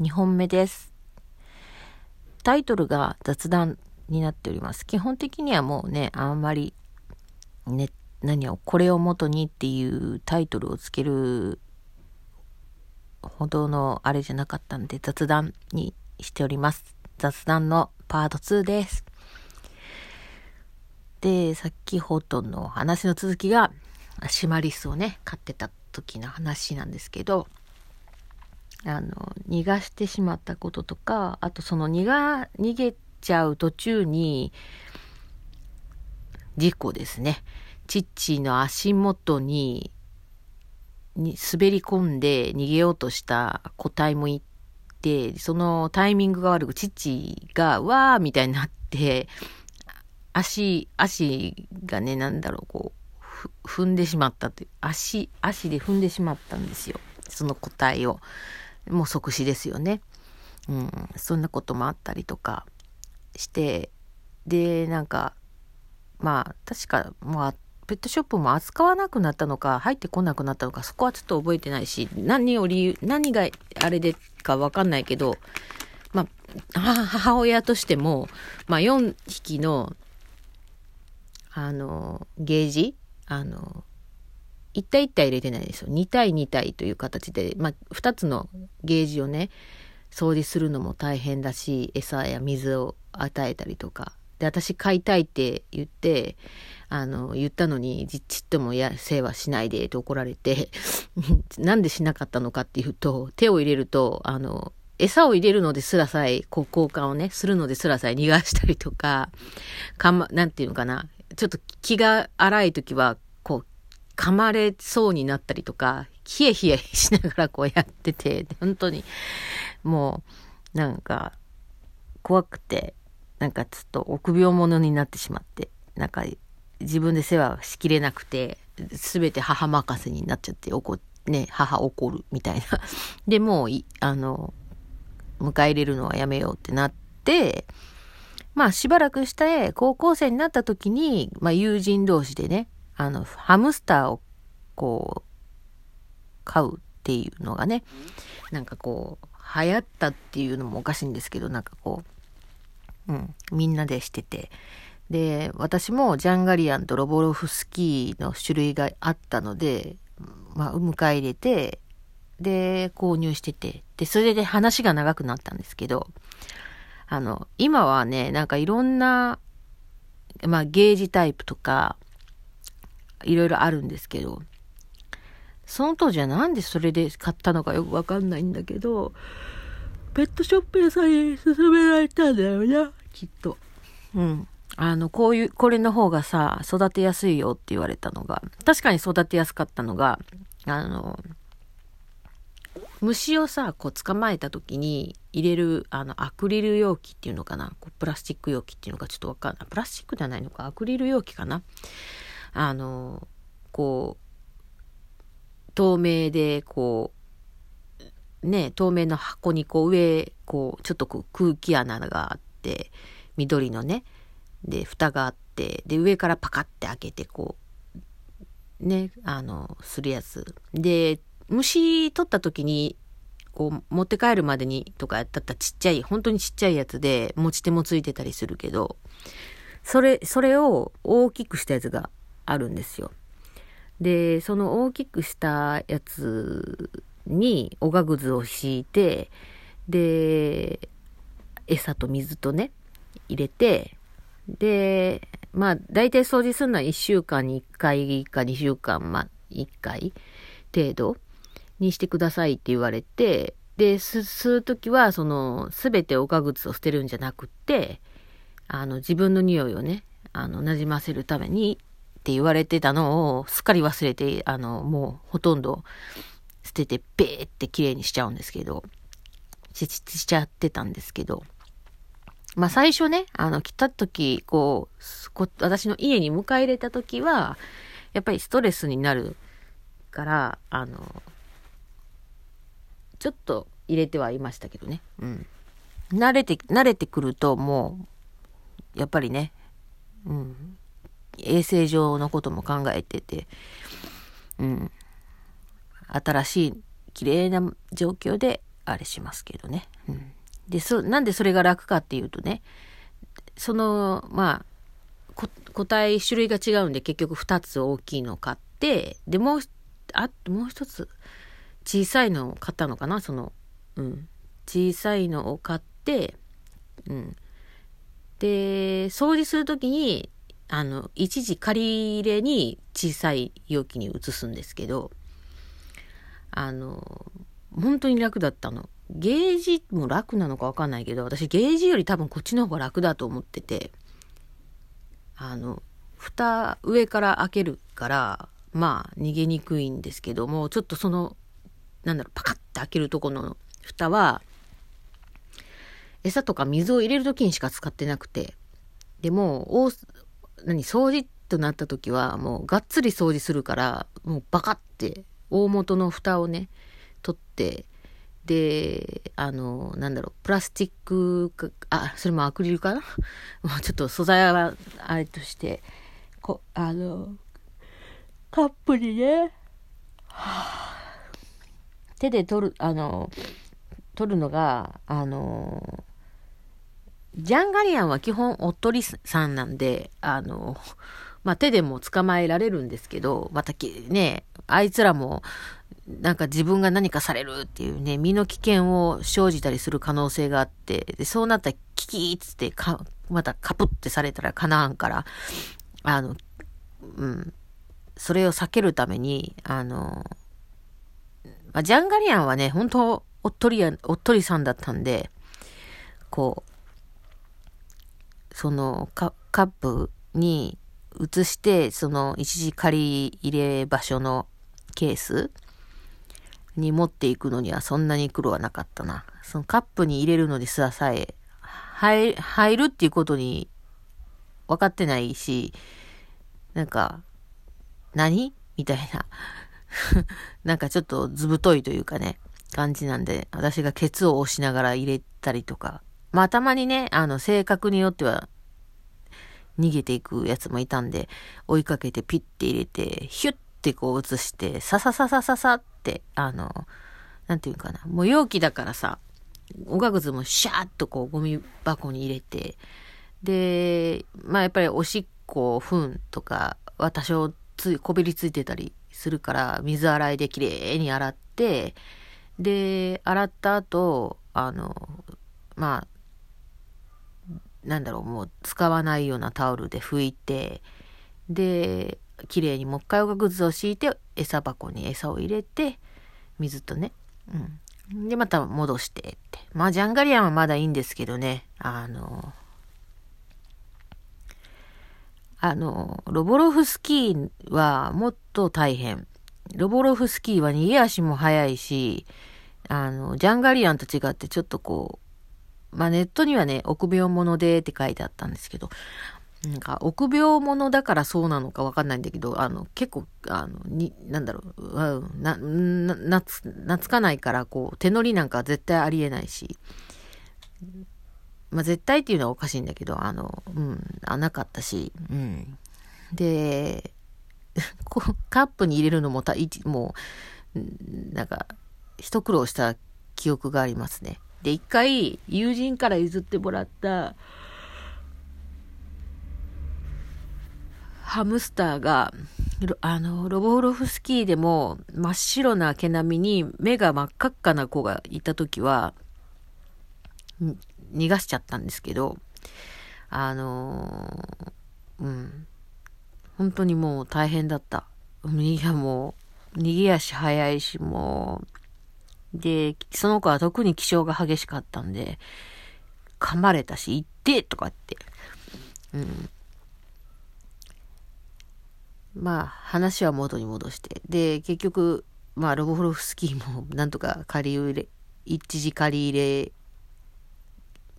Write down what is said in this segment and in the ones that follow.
2本目です。タイトルが雑談になっております。基本的にはもうね、あんまり、ね、何を、これを元にっていうタイトルをつけるほどのあれじゃなかったんで雑談にしております。雑談のパート2です。で、先ほどの話の続きが、シマリスをね、飼ってた時の話なんですけど、あの、逃がしてしまったこととか、あとその逃が、逃げちゃう途中に、事故ですね。チッチの足元に、に滑り込んで逃げようとした個体もいて、そのタイミングが悪く、チッチが、わーみたいになって、足、足がね、なんだろう、こう、踏んでしまったという、足、足で踏んでしまったんですよ。その個体を。もう即死ですよね。うん、そんなこともあったりとかして、で、なんか、まあ、確か、まあ、ペットショップも扱わなくなったのか、入ってこなくなったのか、そこはちょっと覚えてないし、何を理由、何があれでかわかんないけど、まあ、母親としても、まあ、4匹の、あの、ゲージ、あの、1対1対入れてないですよ。2対2対という形で、まあ、2つのゲージをね、掃除するのも大変だし、餌や水を与えたりとか。で、私飼いたいって言って、あの、言ったのに、ちっともや、世話しないでと怒られて、なんでしなかったのかっていうと、手を入れると、あの、餌を入れるのですらさえ、こう、交換をね、するのですらさえ逃がしたりとか、かま、なんていうのかな、ちょっと気が荒い時は、噛まれそうになったりとか、ヒエヒエしながらこうやってて、本当に、もう、なんか、怖くて、なんかちょっと臆病者になってしまって、なんか自分で世話しきれなくて、すべて母任せになっちゃって、怒ね、母怒るみたいな。で、もう、あの、迎え入れるのはやめようってなって、まあしばらくして高校生になった時に、まあ友人同士でね、あの、ハムスターをこう、飼うっていうのがね、なんかこう、流行ったっていうのもおかしいんですけど、なんかこう、うん、みんなでしてて。で、私もジャンガリアンとロボロフスキーの種類があったので、まあ、迎え入れて、で、購入してて、で、それで話が長くなったんですけど、あの、今はね、なんかいろんな、まあ、ゲージタイプとか、いろいろあるんですけど、その当時はなんでそれで買ったのかよくわかんないんだけど、ペットショップ屋さんに勧められたんだよな、きっと。うん。あの、こういう、これの方がさ、育てやすいよって言われたのが、確かに育てやすかったのが、あの、虫をさ、こう捕まえた時に入れる、あの、アクリル容器っていうのかなこうプラスチック容器っていうのかちょっとわかんない。プラスチックじゃないのかアクリル容器かなあの、こう、透明で、こう、ね、透明の箱にこう上、こう、ちょっとこう空気穴があって、緑のね、で、蓋があって、で、上からパカって開けて、こう、ね、あの、するやつ。で、虫取った時に、こう、持って帰るまでにとかやったったちっちゃい、本当にちっちゃいやつで、持ち手もついてたりするけど、それ、それを大きくしたやつがあるんですよ。で、その大きくしたやつにおがぐずを敷いて、で、餌と水とね、入れて、で、まあ、大体掃除するのは1週間に1回か2週間、まあ、1回程度にしてくださいって言われて、で、す、吸うときは、その、すべておがぐつを捨てるんじゃなくって、あの、自分の匂いをね、あの、馴染ませるためにって言われてたのを、すっかり忘れて、あの、もう、ほとんど捨てて、ペーって綺麗にしちゃうんですけど、し、しちゃってたんですけど、まあ最初ね、あの、来た時、こう、私の家に迎え入れた時は、やっぱりストレスになるから、あの、ちょっと入れてはいましたけどね。うん。慣れて、慣れてくるともう、やっぱりね、うん。衛生上のことも考えてて、うん。新しい、綺麗な状況であれしますけどね。うん。で、そ、なんでそれが楽かっていうとね、その、まあ、個体種類が違うんで結局2つ大きいのを買って、で、もう、あ、もう一つ小さいのを買ったのかなその、うん。小さいのを買って、うん。で、掃除するときに、あの、一時借り入れに小さい容器に移すんですけど、あの、本当に楽だったの。ゲージも楽なのかわかんないけど、私ゲージより多分こっちの方が楽だと思ってて、あの、蓋上から開けるから、まあ逃げにくいんですけども、ちょっとその、なんだろう、パカッて開けるとこの蓋は、餌とか水を入れる時にしか使ってなくて、でも、何、掃除となった時は、もうがっつり掃除するから、もうバカって大元の蓋をね、取って、で、あの、なんだろう、プラスチックあ、それもアクリルかな？もうちょっと素材はあれとして、こあの、カップにね、はあ、手で取る、あの、取るのが、あの、ジャンガリアンは基本おっとりさんなんで、あの、まあ、手でも捕まえられるんですけど、またね、あいつらも、なんか自分が何かされるっていうね、身の危険を生じたりする可能性があって、でそうなったらキキーっつってか、またカプってされたらかなわんから、あの、うん、それを避けるために、あの、まあ、ジャンガリアンはね、本当おっとりや、おっとりさんだったんで、こう、そのカップに移して、その一時借り入れ場所のケースに持っていくのにはそんなに苦労はなかったな。そのカップに入れるのですらさえ、入るっていうことに分かってないし、なんか、何？みたいな。なんかちょっとずぶといというかね、感じなんで、私がケツを押しながら入れたりとか、まあたまにね、あの性格によっては逃げていくやつもいたんで、追いかけてピッて入れて、ヒュッてこう移して、ささささささって、あの、なんていうかな、もう容器だからさ、おがくずもシャーッとこうゴミ箱に入れて、で、まあやっぱりおしっこ、糞とかは多少ついこびりついてたりするから、水洗いできれいに洗って、で、洗った後、あの、まあ、なんだろう、もう使わないようなタオルで拭いて、で、綺麗にもう一回おがくずを敷いて、餌箱に餌を入れて、水とね、うん。で、また戻してって。まあ、ジャンガリアンはまだいいんですけどね、あの、あの、ロボロフスキーはもっと大変。ロボロフスキーは逃げ足も速いし、あの、ジャンガリアンと違ってちょっとこう、まあネットにはね、臆病者でって書いてあったんですけど、なんか、臆病者だからそうなのかわかんないんだけど、あの、結構、あの、に、なんだろう、な、な、なつ、懐かないから、こう、手乗りなんか絶対ありえないし、まあ絶対っていうのはおかしいんだけど、あの、うん、あ、なかったし、うん。で、カップに入れるのもた、もう、なんか、一苦労した記憶がありますね。で、一回、友人から譲ってもらった、ハムスターが、あの、ロボフロフスキーでも真っ白な毛並みに目が真っ赤っかな子がいた時は、逃がしちゃったんですけど、あのうん。本当にもう大変だった。いやもう、逃げ足早いし、もう、で、その子は特に気性が激しかったんで、噛まれたし、行ってとかって。うん。まあ、話は元に戻して。で、結局、まあ、ロボフロフスキーもなんとか借り入れ、一時借り入れ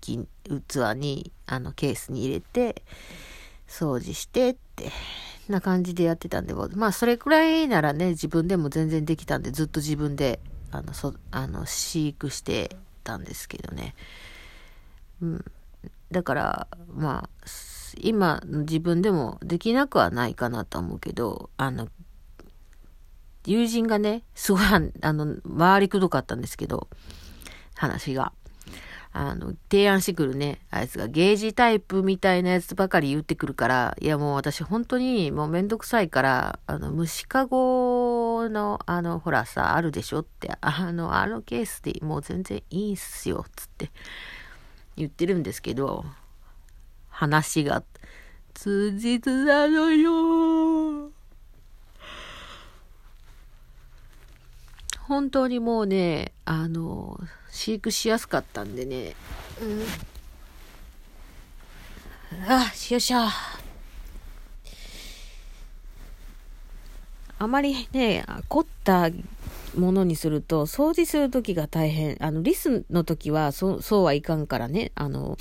器に、あの、ケースに入れて、掃除してって、な感じでやってたんで、まあ、それくらいならね、自分でも全然できたんで、ずっと自分であの、そ、あの、飼育してたんですけどね。うん。だから、まあ、今、自分でもできなくはないかなと思うけど、あの、友人がね、すごい、あの、回りくどかったんですけど、話が。あの、提案してくるね、あいつがゲージタイプみたいなやつばかり言ってくるから、いやもう私本当にもうめんどくさいから、あの、虫かごの、あの、ほらさ、あるでしょって、あの、あのケースでもう全然いいっすよ、つって。言ってるんですけど、話が通じずなのよ。本当にもうね、あの、飼育しやすかったんでね。うん。あ、よっしゃ。あまりね、凝ったものにすると、掃除するときが大変。あの、リスの時は、そ、そうはいかんからね、あの、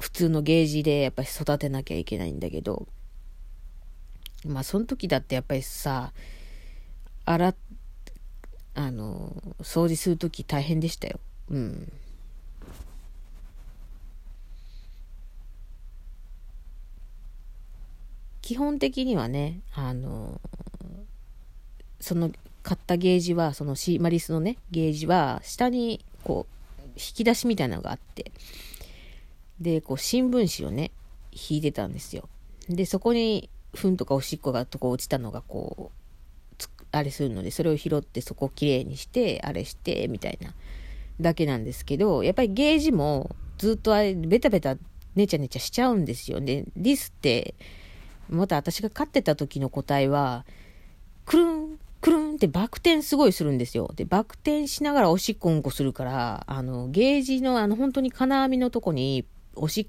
普通のゲージでやっぱり育てなきゃいけないんだけど、まあ、その時だってやっぱりさ、洗ってあの、掃除するとき大変でしたよ。うん。基本的にはね、あの、その買ったゲージは、そのシーマリスのね、ゲージは、下にこう、引き出しみたいなのがあって、で、こう、新聞紙をね、引いてたんですよ。で、そこに、糞とかおしっこがとこ落ちたのがこう、あれするので、それを拾ってそこをきれいにして、あれして、みたいな、だけなんですけど、やっぱりゲージもずっとあれ、ベタベタ、ねちゃねちゃしちゃうんですよね。リスって、また私が飼ってた時の個体は、くるん、くるんってバク転すごいするんですよ。で、バク転しながらおしっこうんこするから、あの、ゲージのあの、本当に金網のとこにおしっ